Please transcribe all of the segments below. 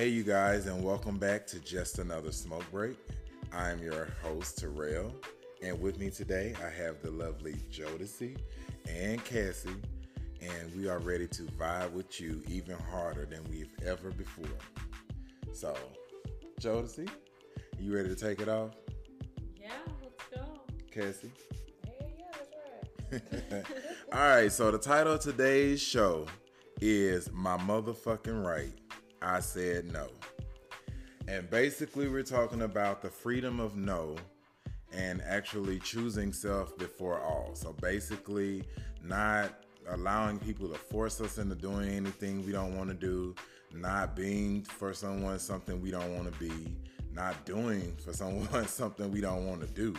Hey, you guys, and welcome back to Just Another Smoke Break. I'm your host, Terrell, and with me today I have the lovely Jodeci and Cassie, and we are ready to vibe with you even harder than we've ever before. So, Jodeci, you ready to take it off? Yeah, let's go. Cassie? Yeah, that's right. All right, so the title of today's show is My Motherfucking Right. I Said No. And basically, we're talking about the freedom of no and actually choosing self before all. So basically, not allowing people to force us into doing anything we don't want to do, not being for someone something we don't want to be, not doing for someone something we don't want to do.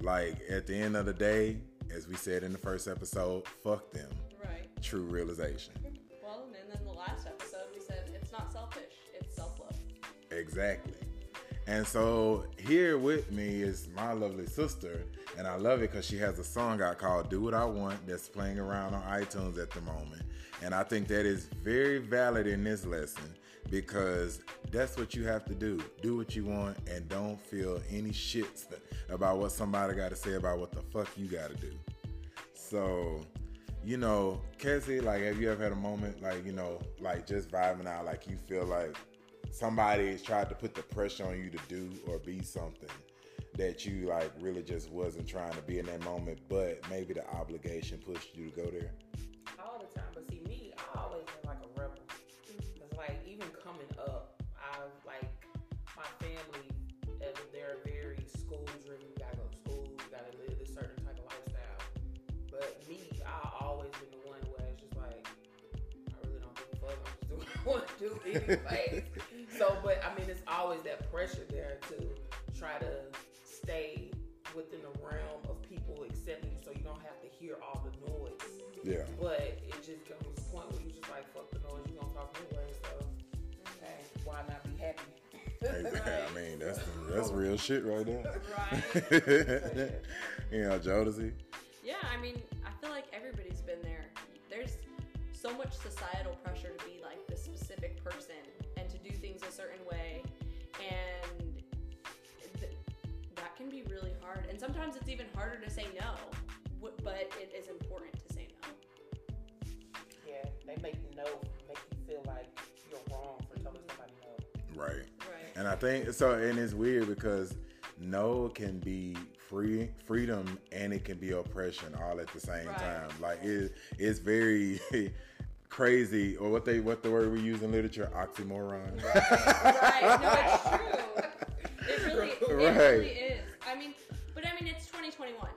Like at the end of the day, as we said in the first episode, fuck them. Right. True realization. Not selfish, it's self love. Exactly. And so here with me is my lovely sister, and I love it because she has a song out called "Do What I Want" that's playing around on iTunes at the moment. And I think that is very valid in this lesson because that's what you have to do. Do what you want, and don't feel any shits about what somebody got to say about what the fuck you got to do. So, you know, Cassie, like, have you ever had a moment like, you know, like just vibing out, like you feel like somebody tried to put the pressure on you to do or be something that you like really just wasn't trying to be in that moment, but maybe the obligation pushed you to go there? All the time. But see, do anyway. so, but I mean, it's always that pressure there to try to stay within the realm of people accepting you so you don't have to hear all the noise. Yeah. But it just comes to the point where you just like, fuck the noise, you gonna talk anyway, so hey, why not be happy? I mean, that's that's real shit right there. Right. you know, Jodeci. yeah, I mean, I feel like everybody's been there. There's so much societal pressure to be like this specific person and to do things a certain way. And th- that can be really hard. And sometimes it's even harder to say no, w- but it is important to say no. yeah, they make no make you feel like you're wrong for telling mm-hmm. somebody no. Right. Right. And I think so, and it's weird because no can be free freedom and it can be oppression all at the same Right. time. Like it, it's very crazy, or what they what the word we use in literature, oxymoron. right. No, it's true. It really, it Right. really is. I mean, but I mean, it's 2021.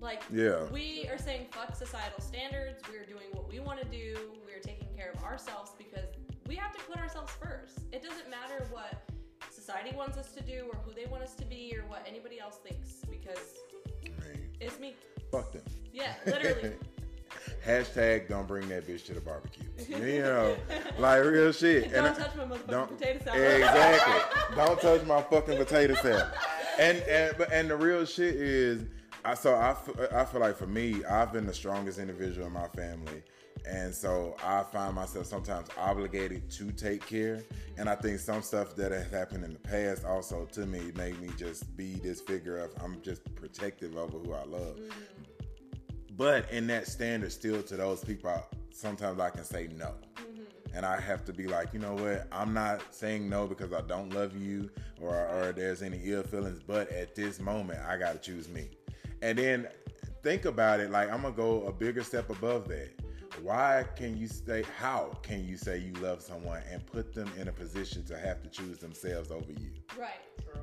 Like, Yeah. we are saying fuck societal standards. We're doing what we want to do. We're taking care of ourselves because we have to put ourselves first. It doesn't matter what society wants us to do or who they want us to be or what anybody else thinks because mean, it's me. fuck them. Yeah, literally. Hashtag don't bring that bitch to the barbecue. You know, like real shit. And Don't I- touch my motherfucking don't- potato salad. Exactly. don't touch my fucking potato salad. And and but and the real shit is, I so I I feel like for me, I've been the strongest individual in my family, and so I find myself sometimes obligated to take care. And I think some stuff that has happened in the past also to me made me just be this figure of I'm just protective over who I love. Mm-hmm. But in that standard, still to those people, I, sometimes I can say no. Mm-hmm. And I have to be like, you know what? I'm not saying no because I don't love you or, or there's any ill feelings, but at this moment, I got to choose me. And then think about it like, I'm going to go a bigger step above that. Why can you say, how can you say you love someone and put them in a position to have to choose themselves over you? right. True.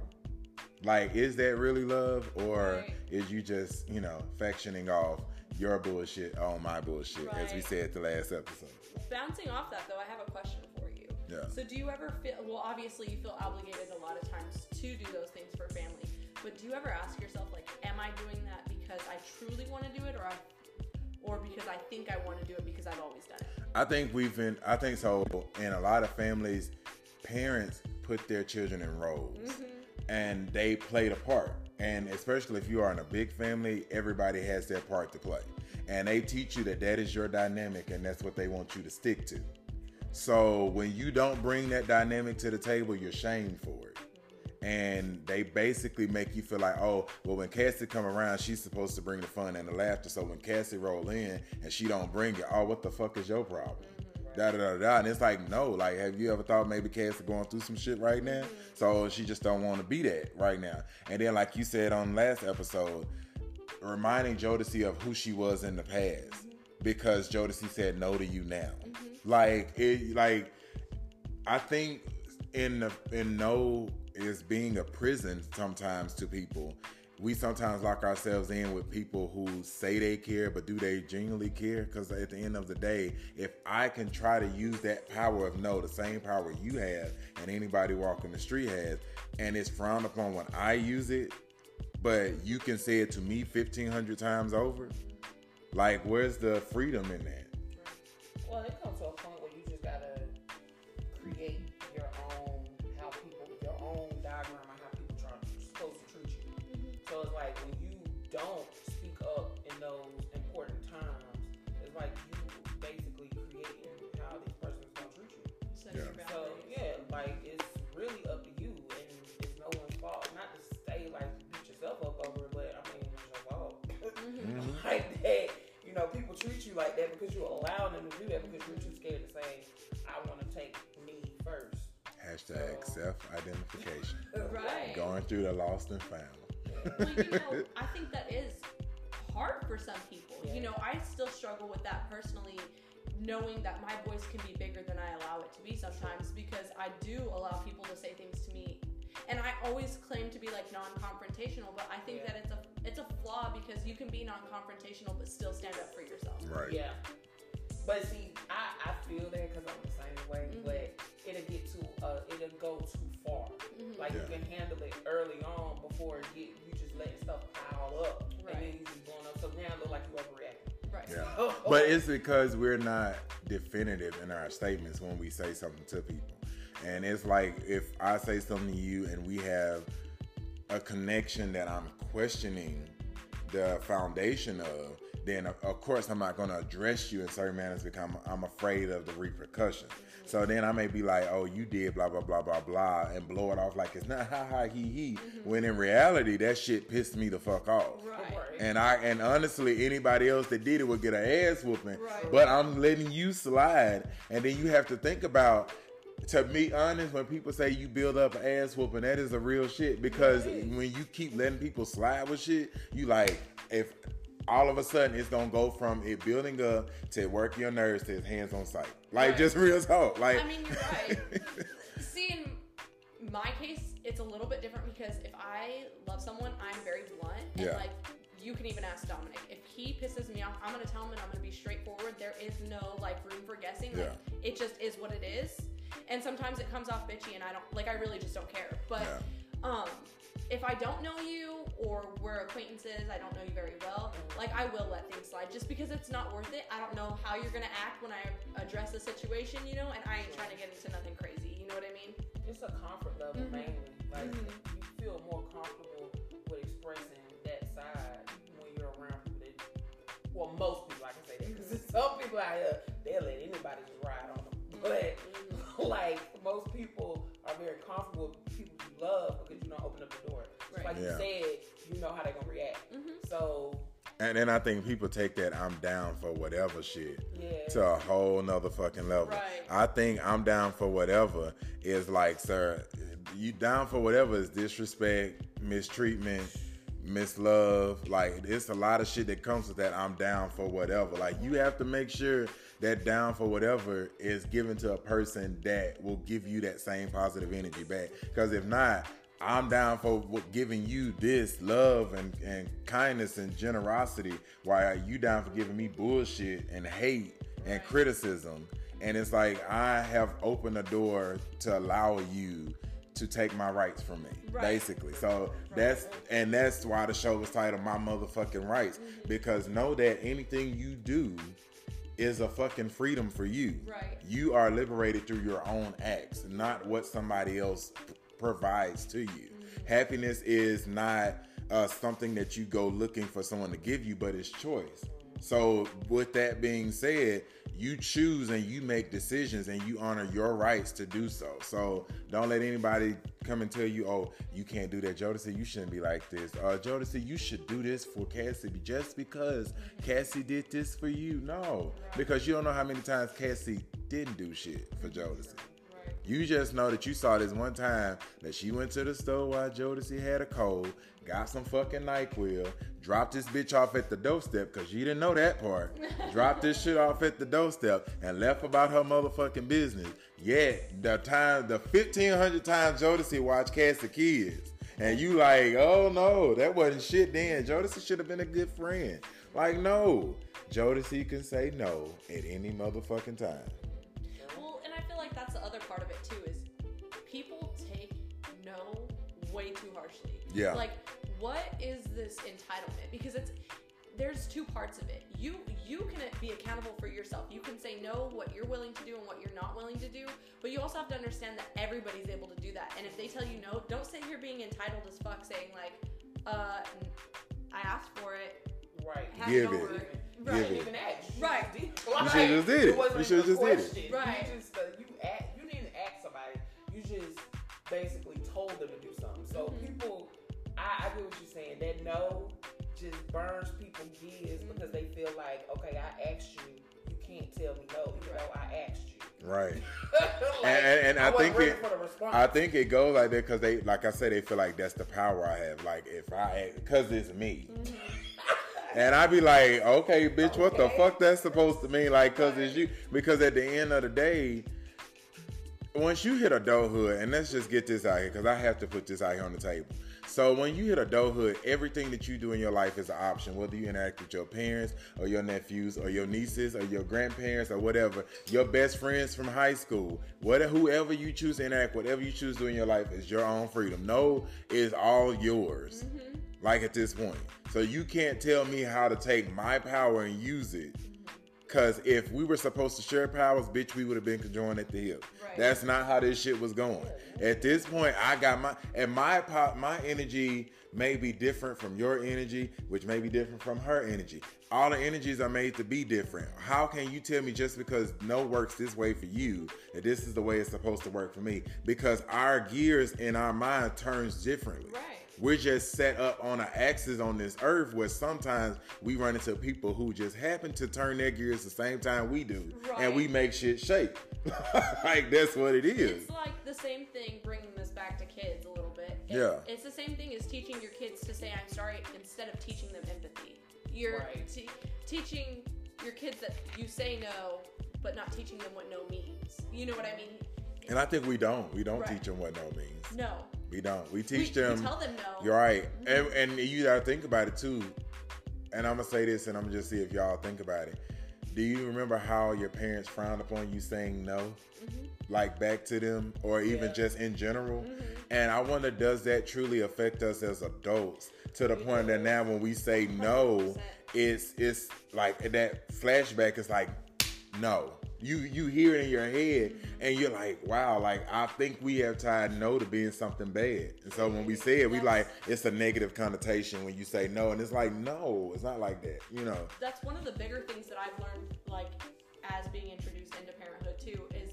Like, is that really love, or Right. is you just, you know, factioning off your bullshit on my bullshit, as we said the last episode? Bouncing off that, though, I have a question for you. Yeah. So, do you ever feel, well, obviously, you feel obligated a lot of times to do those things for family, but do you ever ask yourself, like, am I doing that because I truly want to do it, or I, or because I think I want to do it because I've always done it? I think we've been, I think so. In a lot of families, parents put their children in roles mm-hmm. and they played a part. And especially if you are in a big family, everybody has their part to play. And they teach you that that is your dynamic and that's what they want you to stick to. So when you don't bring that dynamic to the table, you're shamed for it. And they basically make you feel like, oh, well, when Cassie come around, she's supposed to bring the fun and the laughter. So when Cassie roll in and she don't bring it, oh, what the fuck is your problem? Da, da, da, da. And it's like, no, like, have you ever thought maybe Cass is going through some shit right now? Mm-hmm. So she just don't want to be that right now. And then, like you said on last episode, reminding Jodeci of who she was in the past because Jodeci said no to you now. Mm-hmm. Like it, like I think in the in no is being a prison sometimes to people. We sometimes lock ourselves in with people who say they care, but do they genuinely care? Because at the end of the day, if I can try to use that power of no, the same power you have and anybody walking the street has, and it's frowned upon when I use it, but you can say it to me 1500 times over, like, where's the freedom in that? Well, it comes to a point through the lost and found. well, you know, I think that is hard for some people. You know, I still struggle with that personally, knowing that my voice can be bigger than I allow it to be sometimes because I do allow people to say things to me. And I always claim to be like non-confrontational, but I think Yeah. that it's a it's a flaw because you can be non-confrontational but still stand up for yourself. Right. Yeah. But see, I, I feel that because I'm the same way, Mhm. but it'll get too, it'll go too far. Mhm. Like Yeah. you can handle it early on before it get, you just letting stuff pile up, right. and then you just blowing up. So now it look like you overreacting. Right. Yeah. But it's because we're not definitive in our statements when we say something to people. And it's like if I say something to you and we have a connection that I'm questioning the foundation of, then of- course I'm not going to address you in certain manners because I'm, I'm afraid of the repercussions. So then I may be like, oh, you did blah, blah, blah, blah, blah, and blow it off like it's not ha ha he he. Mm-hmm. When in reality, that shit pissed me the fuck off. Right. And I and honestly, anybody else that did it would get an ass whooping. Right. But I'm letting you slide, and then you have to think about. To be honest, when people say you build up an ass whooping, that is a real shit. Because when you keep letting people slide with shit, you like if all of a sudden it's gonna go from it building up to working your nerves to hands on sight. Like Right. just real talk. Like I mean, you're right. See, in my case, it's a little bit different because if I love someone, I'm very blunt. And Yeah. like, you can even ask Dominic. If he pisses me off, I'm gonna tell him and I'm gonna be straightforward. There is no like room for guessing. Like, it just is what it is. And sometimes it comes off bitchy and I don't, like, I really just don't care. But, um, if I don't know you or we're acquaintances, I don't know you very well, like I will let things slide just because it's not worth it. I don't know how you're gonna act when I address a situation, you know, and I ain't trying to get into nothing crazy. You know what I mean? It's a comfort level Mhm. mainly. Like Mhm. you feel more comfortable with expressing that side when you're around people that. Well, most people, I can say that because some people out here they'll let anybody just ride on them. But like most people are very comfortable with people you love because you don't open up the door. Just Right. Like you said, you know how they're gonna react. Mhm. So and then I think people take that I'm down for whatever shit. yeah, to a whole nother fucking level. Right. I think I'm down for whatever is like, sir, you down for whatever is disrespect, mistreatment, mislove. Like, it's a lot of shit that comes with that. I'm down for whatever. Like, you have to make sure that down for whatever is given to a person that will give you that same positive energy back. Because if not, I'm down for giving you this love and, and kindness and generosity, while you down for giving me bullshit and hate and criticism. And it's like I have opened the door to allow you to take my rights from me, Right. basically. So that's and that's why the show was titled "My Motherfucking Rights" Mm-hmm. because know that anything you do is a fucking freedom for you. Right. You are liberated through your own acts, not what somebody else p- provides to you. Happiness is not uh, something that you go looking for someone to give you, but it's choice. So, with that being said, you choose and you make decisions and you honor your rights to do so. So don't let anybody come and tell you, oh, you can't do that. Jodeci, you shouldn't be like this. Uh, Jodeci, you should do this for Cassie just because Cassie did this for you. No, because you don't know how many times Cassie didn't do shit for Jodeci. You just know that you saw this one time that she went to the store while Jodeci had a cold, got some fucking NyQuil, dropped this bitch off at the doorstep because you didn't know that part. dropped this shit off at the doorstep and left about her motherfucking business. Yet the time, the fifteen hundred times Jodeci watched Cast the Kids, and you like, oh no, that wasn't shit. Then Jodeci should have been a good friend. Like no, Jodeci can say no at any motherfucking time. Well, and I feel like that's people take no way too harshly. Yeah. Like, what is this entitlement? Because it's there's two parts of it. You you can be accountable for yourself. You can say no what you're willing to do and what you're not willing to do, but you also have to understand that everybody's able to do that. And if they tell you no, don't sit here being entitled as fuck saying like, uh, I asked for it. Right. Give it. word. You Right. didn't even ask. Right. You should've just did it. You should've just did it. Right. You just uh, you ask, you didn't ask somebody. You just basically told them to do something. So Mhm. people, I, I get what you're saying. That no just burns people gears Mm-hmm. because they feel like, okay, I asked you. You can't tell me no, even though I asked you. Right. Like, and, and I, wasn't think it, for the response. I think it goes like that because they, like I said, they feel like that's the power I have. Like if I, because it's me, and I'd be like, okay, bitch, what the fuck that's supposed to mean? Like, cause it's you. Because at the end of the day, once you hit adulthood, and let's just get this out here, because I have to put this out here on the table. So when you hit adulthood, everything that you do in your life is an option. Whether you interact with your parents or your nephews or your nieces or your grandparents or whatever, your best friends from high school, whatever, whoever you choose to interact, whatever you choose to do in your life is your own freedom. No is all yours. Mm-hmm. Like at this point, so you can't tell me how to take my power and use it. Cause if we were supposed to share powers, bitch, we would have been conjoined at the hip. Right. That's not how this shit was going. At this point, I got my and my po- my energy may be different from your energy, which may be different from her energy. All the energies are made to be different. How can you tell me just because no works this way for you that this is the way it's supposed to work for me? Because our gears in our mind turns differently. Right. We're just set up on an axis on this earth where sometimes we run into people who just happen to turn their gears the same time we do, and we make shit shake. like that's what it is. It's like the same thing, bringing this back to kids a little bit. It- Yeah. It's the same thing as teaching your kids to say I'm sorry instead of teaching them empathy. You're Right. te- teaching your kids that you say no, but not teaching them what no means. You know what I mean? And I think we don't. We don't Right. teach them what no means. No. We don't. We We, teach we them. tell them no. You're right. And, and you gotta think about it too. And I'm gonna say this, and I'm gonna just see if y'all think about it. Do you remember how your parents frowned upon you saying no, Mm-hmm. like back to them, or even Yeah. just in general? And I wonder, does that truly affect us as adults to the point that now when we say no, 100%. it's it's like that flashback is like no. You you hear it in your head and you're like, wow, like I think we have tied no to being something bad. And so when we say it, we like it's a negative connotation when you say no, and it's like no, it's not like that, you know. that's one of the bigger things that I've learned, like as being introduced into parenthood too, is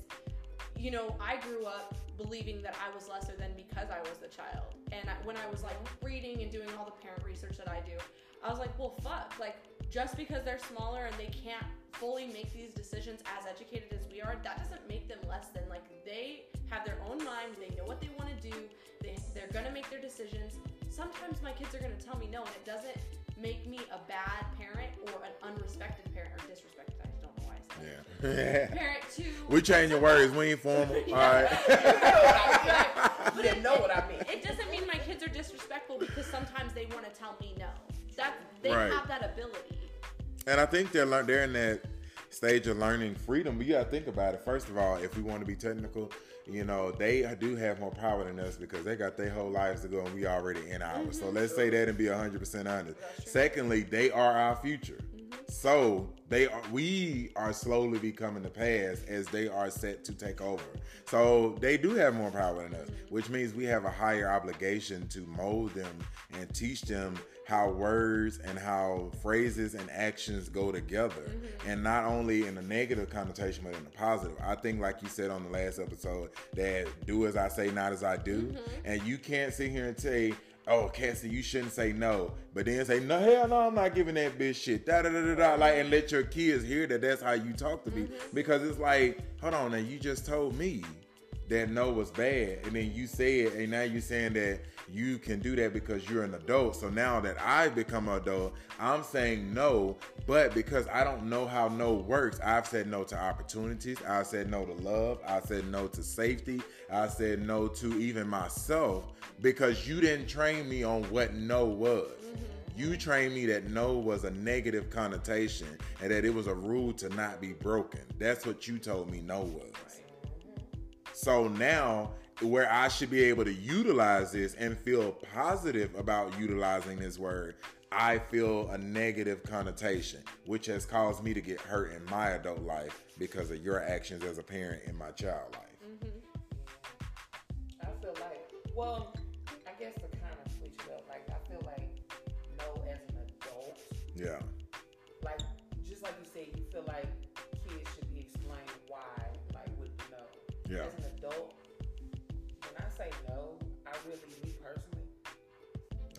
you know I grew up believing that I was lesser than because I was the child, and I, when I was like reading and doing all the parent research that I do, I was like, well, fuck, like just because they're smaller and they can't fully make these decisions as educated as we are, that doesn't make them less than. Like they have their own mind, they know what they want to do, they they're gonna make their decisions. Sometimes my kids are gonna tell me no, and it doesn't make me a bad parent or an unrespected parent or disrespected. I just don't know why I said Yeah. parent too. we changing words, we ain't formal. All right. you didn't know what I mean. It doesn't mean my kids are disrespectful because sometimes they want to tell me no. That they Right. have that ability. And I think they're they're in that stage of learning freedom. But you gotta think about it. First of all, if we want to be technical, you know, they do have more power than us because they got their whole lives to go and we already in ours. So let's say mm-hmm. that and be hundred percent honest. Secondly, they are our future. So they are, we are slowly becoming the past as they are set to take over. So they do have more power than us, which means we have a higher obligation to mold them and teach them how words and how phrases and actions go together. Mm-hmm. And not only in a negative connotation, but in a positive. I think, like you said on the last episode, that do as I say, not as I do. Mm-hmm. And you can't sit here and say, oh, Cassie, you shouldn't say no. But then say, no, hell no, I'm not giving that bitch shit. Da da da da da. Like, and let your kids hear that that's how you talk to me. Mm-hmm. Because it's like, hold on, and you just told me that no was bad. And then you say it, and now you're saying that you can do that because you're an adult. So now that I've become an adult, I'm saying no, but because I don't know how no works, I've said no to opportunities. I said no to love. I said no to safety. I said no to even myself because you didn't train me on what no was. Mm-hmm. You trained me that no was a negative connotation and that it was a rule to not be broken. That's what you told me no was. So now where I should be able to utilize this and feel positive about utilizing this word, I feel a negative connotation, which has caused me to get hurt in my adult life because of your actions as a parent in my child life. Mm-hmm. I feel like, well, I guess to kind of switch it up, like I feel like no as an adult. Yeah.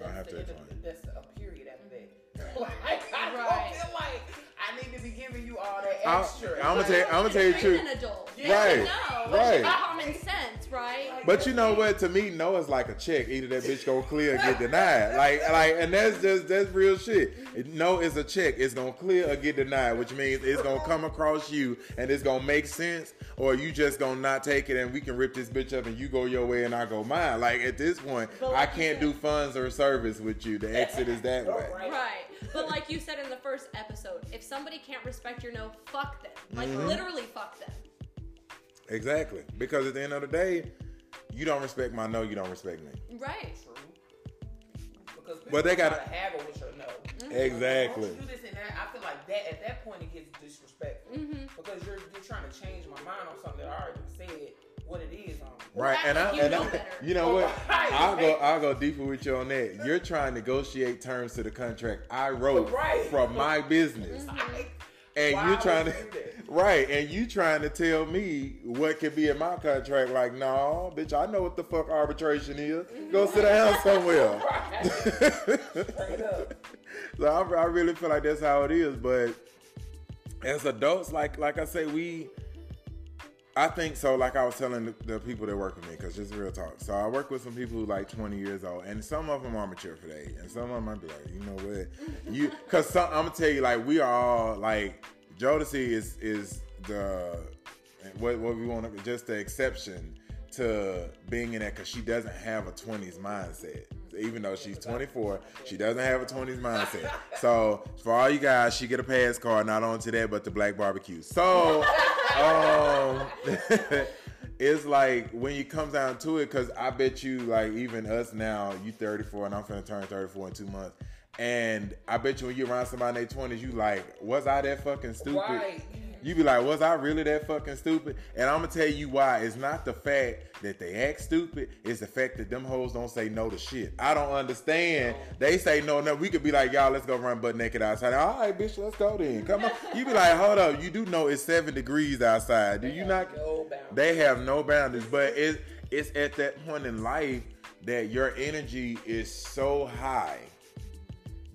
I have the, to explain. That's a period after that. like, I right. don't feel like I need to be giving you all that extra. I, am gonna tell you, I'm gonna tell you the truth. An adult. Yeah. Right. No, right. Sense, right? But you know what? To me, no is like a check. Either that bitch gonna clear or get denied. Like, like, and that's just that's real shit. No is a check. It's gonna clear or get denied, which means it's gonna come across you and it's gonna make sense, or you just gonna not take it and we can rip this bitch up and you go your way and I go mine. Like at this point, I can't do funds or service with you. The exit is that way. Right. But like you said in the first episode, if somebody can't respect your no, fuck them. Like mm-hmm. literally fuck them. Exactly. Because at the end of the day, you don't respect my no, you don't respect me. Right. True. Because but they got to have it with your no. Mm-hmm. Exactly. do this and that, I feel like that at that point it gets disrespectful mm-hmm. because you're you're trying to change my mind on something that I already said what it is on. Right, and I, and I, you know what? I'll go, I'll go deeper with you on that. You're trying to negotiate terms to the contract I wrote right. from my business, mm-hmm. And Why you're trying to, right, and you trying to tell me what could be in my contract. Like, no, bitch, I know what the fuck arbitration is. Go sit down somewhere. so I, I really feel like that's how it is, but as adults, like, like I say, we I think so. Like I was telling the, the people that work with me, because just real talk. So I work with some people who like 20 years old, and some of them are mature for that, and some of them might be like, you know what, you, because I'm gonna tell you, like we are all like Jodeci is is the what what we want just the exception to being in that because she doesn't have a 20s mindset even though she's 24, she doesn't have a 20s mindset. So for all you guys, she get a pass card, not only to that, but the black barbecue. So um, it's like when you come down to it, because I bet you, like even us now, you 34 and I'm gonna turn 34 in two months. And I bet you when you're around somebody in their 20s, you like, was I that fucking stupid? Right. You be like, was I really that fucking stupid? And I'm gonna tell you why. It's not the fact that they act stupid, it's the fact that them hoes don't say no to shit. I don't understand. They say no, no. We could be like, y'all, let's go run butt naked outside. All right, bitch, let's go then. Come on. You be like, hold up, you do know it's seven degrees outside. Do you not? No they have no boundaries, but it's it's at that point in life that your energy is so high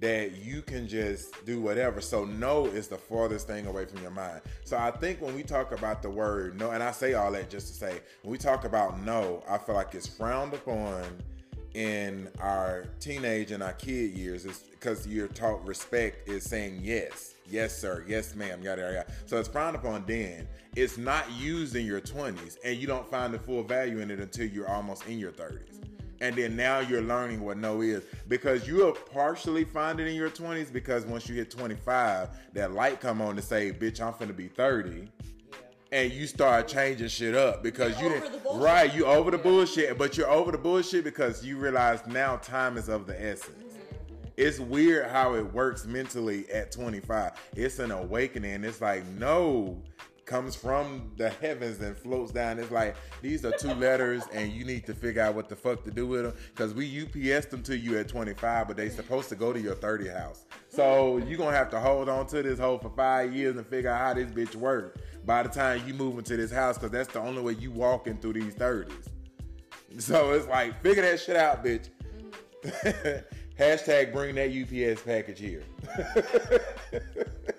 that you can just do whatever. So no is the farthest thing away from your mind. So I think when we talk about the word no, and I say all that just to say, when we talk about no, I feel like it's frowned upon in our teenage and our kid years is because you're taught respect is saying yes, yes sir, yes ma'am, yada yada. So it's frowned upon then. It's not used in your 20s, and you don't find the full value in it until you're almost in your 30s and then now you're learning what no is because you'll partially find it in your 20s because once you hit 25 that light come on to say bitch i'm finna be 30 and you start changing shit up because you're you didn't right you over the bullshit but you're over the bullshit because you realize now time is of the essence mm-hmm. It's weird how it works mentally at 25. It's an awakening. It's like, no, comes from the heavens and floats down. It's like these are two letters, and you need to figure out what the fuck to do with them. Because we UPS them to you at 25, but they supposed to go to your 30 house. So you're gonna have to hold on to this hole for five years and figure out how this bitch work. By the time you move into this house, because that's the only way you walking through these 30s. So it's like figure that shit out, bitch. Hashtag bring that UPS package here.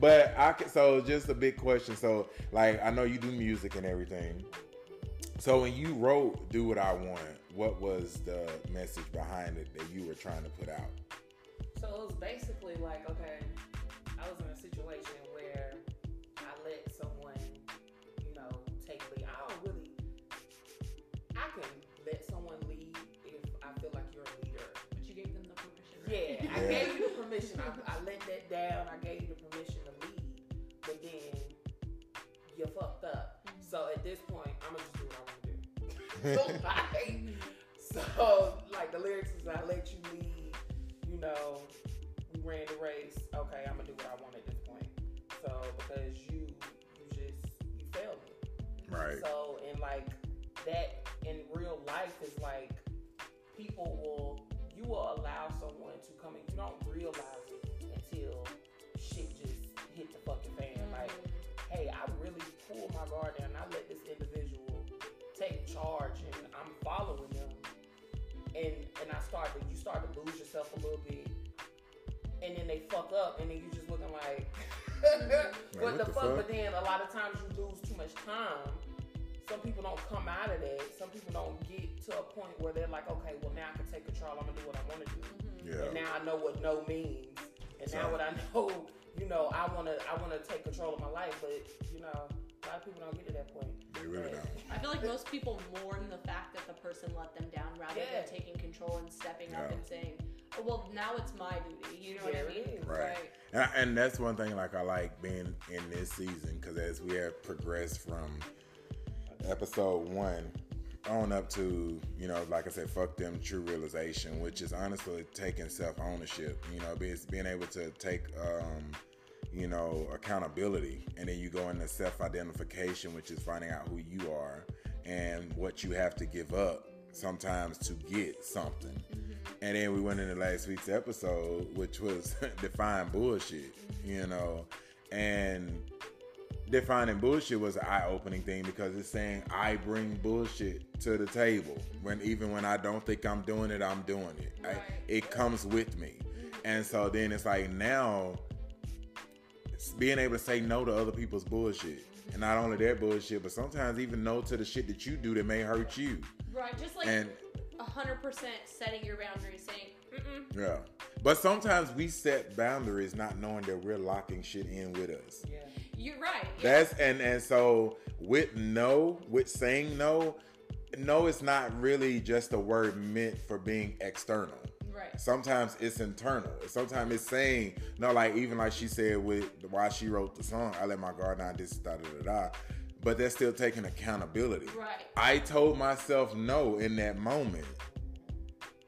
but I can, so just a big question. So like I know you do music and everything. So when you wrote "Do What I Want," what was the message behind it that you were trying to put out? So it was basically like, okay, I was in a situation where I let someone, you know, take lead. I don't really, I can let someone lead if I feel like you're a leader. But you gave them the permission. Yeah, I gave you the permission. I, I let that down. I gave you the permission to lead, but then you fucked up. So at this point, I'm gonna just do what I want to do. like, so like the lyrics is I let you lead, you know, we ran the race. Okay, I'm gonna do what I want at this point. So because you you just you failed me. Right. So and like that in real life is like people will will allow someone to come in. you don't realize it until shit just hit the fucking fan. Mm-hmm. Like, hey, I really pulled my guard down. I let this individual take charge and I'm following them. And and I start to you start to lose yourself a little bit. And then they fuck up and then you just looking like mm-hmm. what, what the, the fuck? fuck? But then a lot of times you lose too much time. Some people don't come out of that. Some people don't get to a point where they're like, okay, well now I can take control. I'm gonna do what I want to do. Mm-hmm. Yeah. And now I know what no means. And now what I know, you know, I wanna I wanna take control of my life. But you know, a lot of people don't get to that point. They really don't. I feel like most people mourn the fact that the person let them down rather Yeah. than taking control and stepping up and saying, oh, "Well, now it's my duty." You know There what I it mean? is. Right. And, and that's one thing like I like being in this season because as we have progressed from episode one on up to you know like I said fuck them true realization which is honestly taking self ownership you know being, being able to take um you know accountability. And then you go into self identification which is finding out who you are and what you have to give up sometimes to get something. And then we went into last week's episode, which was define bullshit, you know, and defining bullshit was an eye-opening thing because it's saying I bring bullshit to the table when even when I don't think I'm doing it, I'm doing it. I- it comes with me, and so then it's like now it's being able to say no to other people's bullshit. And not only their bullshit, but sometimes even no to the shit that you do that may hurt you. Right. Just like And hundred percent setting your boundaries, saying, Mm-mm. Yeah. But sometimes we set boundaries not knowing that we're locking shit in with us. Yeah. "You're right." That's and and so with no, with saying no, no is not really just a word meant for being external. right. Sometimes it's internal. Sometimes it's saying no, like even like she said with why she wrote the song. I let my guard down. This da da da da. But they're still taking accountability. Right. I told myself no in that moment.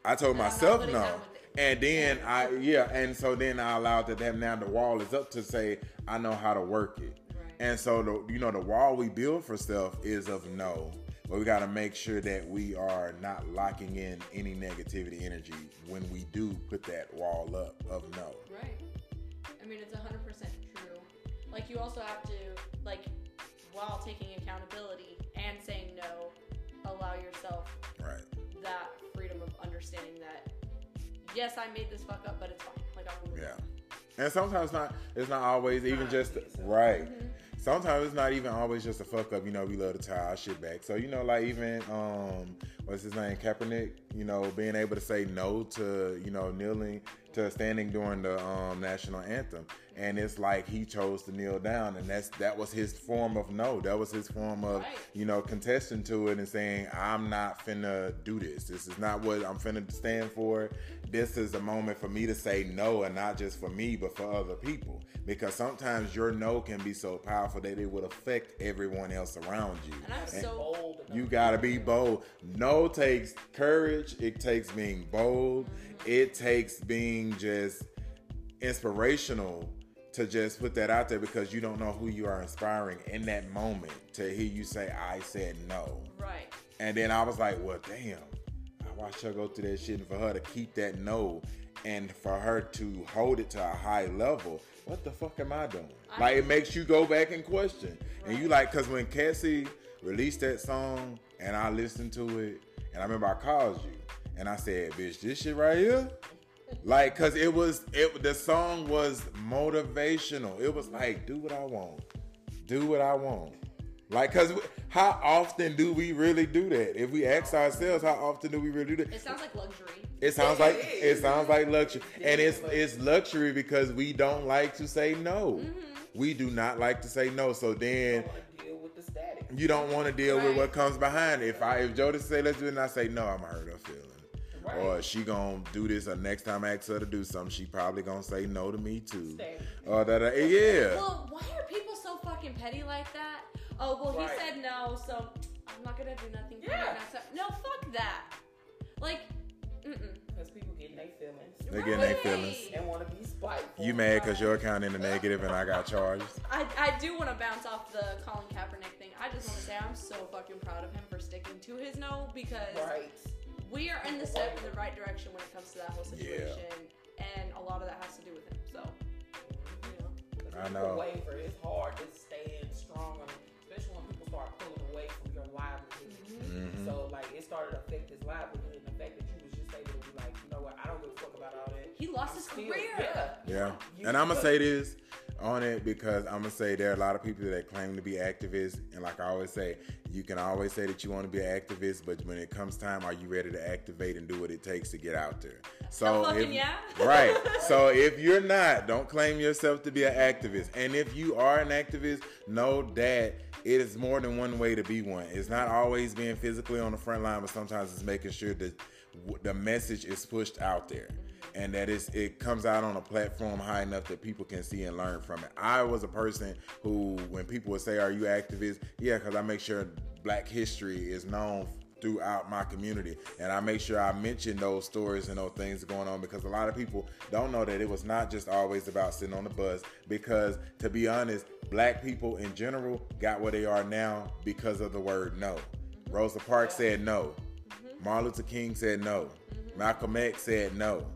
I told myself no. That with it. And then I yeah, and so then I allowed that them now the wall is up to say I know how to work it. Right. And so the you know the wall we build for stuff is of no. But we gotta make sure that we are not locking in any negativity energy when we do put that wall up of no. Right. I mean, it's 100% true. Like, you also have to, like, while taking accountability and saying no, allow yourself yes, I made this fuck up, but it's fine. Like, I'm moving Yeah. And sometimes not it's not always even just right. Mm-hmm. Sometimes it's not even always just a fuck up. You know, we love to tie our shit back. So you know, like even um, what's his name, Kaepernick. You know, being able to say no to you know kneeling to standing during the um, national anthem, and it's like he chose to kneel down, and that's that was his form of no. That was his form of Right. you know contesting to it and saying, "I'm not finna do this. This is not what I'm finna stand for. This is a moment for me to say no, and not just for me, but for other people. Because sometimes your no can be so powerful that it would affect everyone else around you. And I'm And- so Bold you gotta be bold. No takes courage. It takes being bold. It takes being just inspirational to just put that out there because you don't know who you are inspiring in that moment to hear you say, I said no. right. And then I was like, well, damn. I watched her go through that shit and for her to keep that no and for her to hold it to a high level. What the fuck am I doing? I- like it makes you go back and question. And you like cause when Cassie released that song and I listened to it and I remember I called you and I said, bitch, this shit right here. Like, cause it was it the song was motivational. It was like, do what I want. Do what I want. Like, cause how often do we really do that? If we ask ourselves, how often do we really do that? It sounds like luxury. It sounds like it it is. sounds like luxury, and it's it's luxury because we don't like to say no. Mm-hmm. We do not like to say no. So I then want to deal with the static. you don't want to deal with what comes behind. it. If I if Jody say let's do it, and I say no, I'm gonna hurt her feelings. Right. Or she gonna do this, or next time I ask her to do something, she probably gonna say no to me too. Static. Or that, I- yeah. Well, why are people so fucking petty like that? Oh, well, Right. he said no, so I'm not gonna do nothing for Yeah. time. No, fuck that. Like, mm-mm. Because people getting their feelings. They getting their feelings. And want to be spiteful. You mad because your account in the negative and I got charged? I, I do want to bounce off the Colin Kaepernick thing. I just want to say I'm so fucking proud of him for sticking to his no because Right. We are in the step in the right direction when it comes to that whole situation, and a lot of that has to do with him. So, you know, Because I people know. waver. It's hard to stand strong, on, especially when people start pulling away from your livelihood. Mhm. So like it started to affect his livelihood, and the fact that you was just able to be like, you know what, I don't give a fuck about all that. he lost his Still- career. Yeah. Yeah. You And I'm going to say this on it because I'm going to say there are a lot of people that claim to be activists. And like I always say, you can always say that you want to be an activist, but when it comes time, are you ready to activate and do what it takes to get out there? So, if, yeah. right. So if you're not, don't claim yourself to be an activist. And if you are an activist, know that it is more than one way to be one. It's not always being physically on the front line, but sometimes it's making sure that the message is pushed out there and that it's, it comes out on a platform high enough that people can see and learn from it. I was a person who, when people would say, Are you activist? Yeah, because I make sure black history is known throughout my community and I make sure I mention those stories and those things going on because a lot of people don't know that it was not just always about sitting on the bus because to be honest black people in general got where they are now because of the word no. Rosa Parks said no. Mm-hmm. Martin Luther King said no. Mm-hmm. Malcolm X said no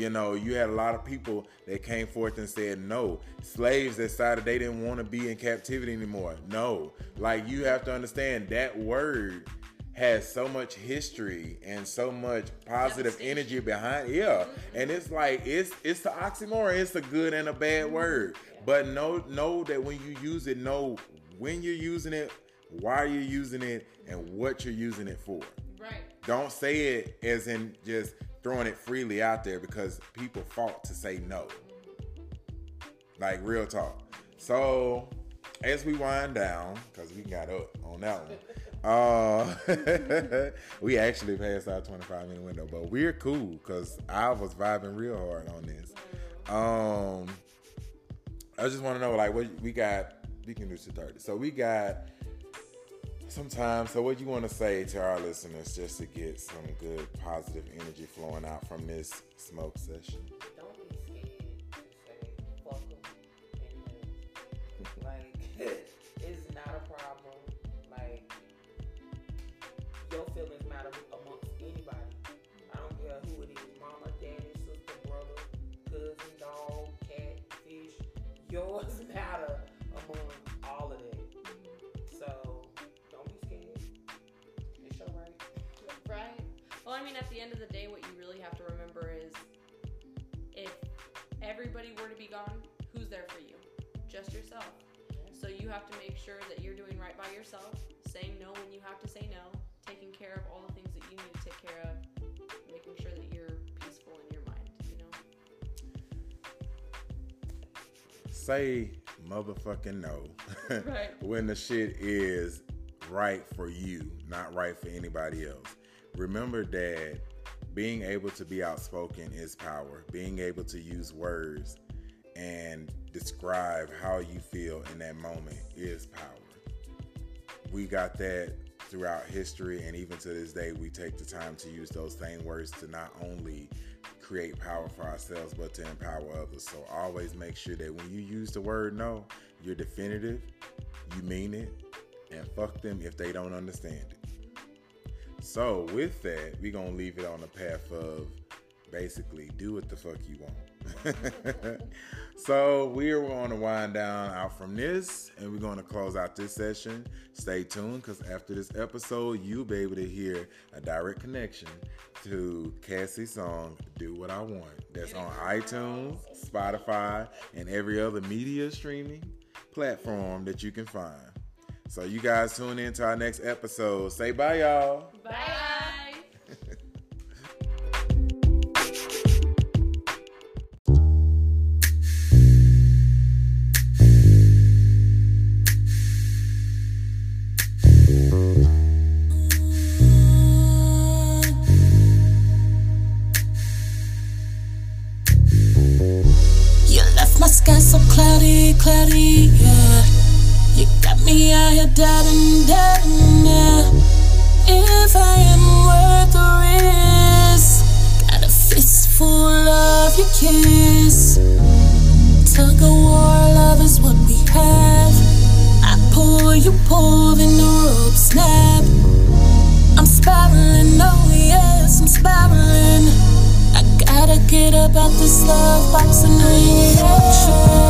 you know, you had a lot of people that came forth and said no. Slaves that decided they didn't want to be in captivity anymore. No. Like you have to understand that word has so much history and so much positive energy behind yeah and it's like it's it's the oxymoron it's a good and a bad mm-hmm. word but know know that when you use it know when you're using it why you're using it and what you're using it for Right. don't say it as in just throwing it freely out there because people fought to say no. Like real talk. So as we wind down, because we got up on that one. Uh, we actually passed our 25 minute window, but we're cool because I was vibing real hard on this. Um, I just want to know, like, what we got. We can do to 30. So we got Sometimes, so what you want to say to our listeners just to get some good positive energy flowing out from this smoke session? The end of the day, what you really have to remember is if everybody were to be gone, who's there for you? Just yourself. So you have to make sure that you're doing right by yourself, saying no when you have to say no, taking care of all the things that you need to take care of, making sure that you're peaceful in your mind, you know? say motherfucking no Right. when the shit is right for you, not right for anybody else. Remember that being able to be outspoken is power. Being able to use words and describe how you feel in that moment is power. We got that throughout history, and even to this day, we take the time to use those same words to not only create power for ourselves, but to empower others. So always make sure that when you use the word no, you're definitive, you mean it, and fuck them if they don't understand it. So with that, we're gonna leave it on the path of basically do what the fuck you want. so we're gonna wind down out from this and we're gonna close out this session. Stay tuned because after this episode, you'll be able to hear a direct connection to Cassie's song Do What I Want. That's on iTunes, Spotify, and every other media streaming platform that you can find. So you guys tune in to our next episode. Say bye, y'all. Bye. You left my sky so cloudy, cloudy, yeah. You got me out here doubting, doubting, yeah. If I am worth the risk, got a fistful of your kiss. Tug of war, love is what we have. I pull, you pull, then the rope snap. I'm spiraling, oh yes, I'm spiraling. I gotta get up out this love box and read. Lost that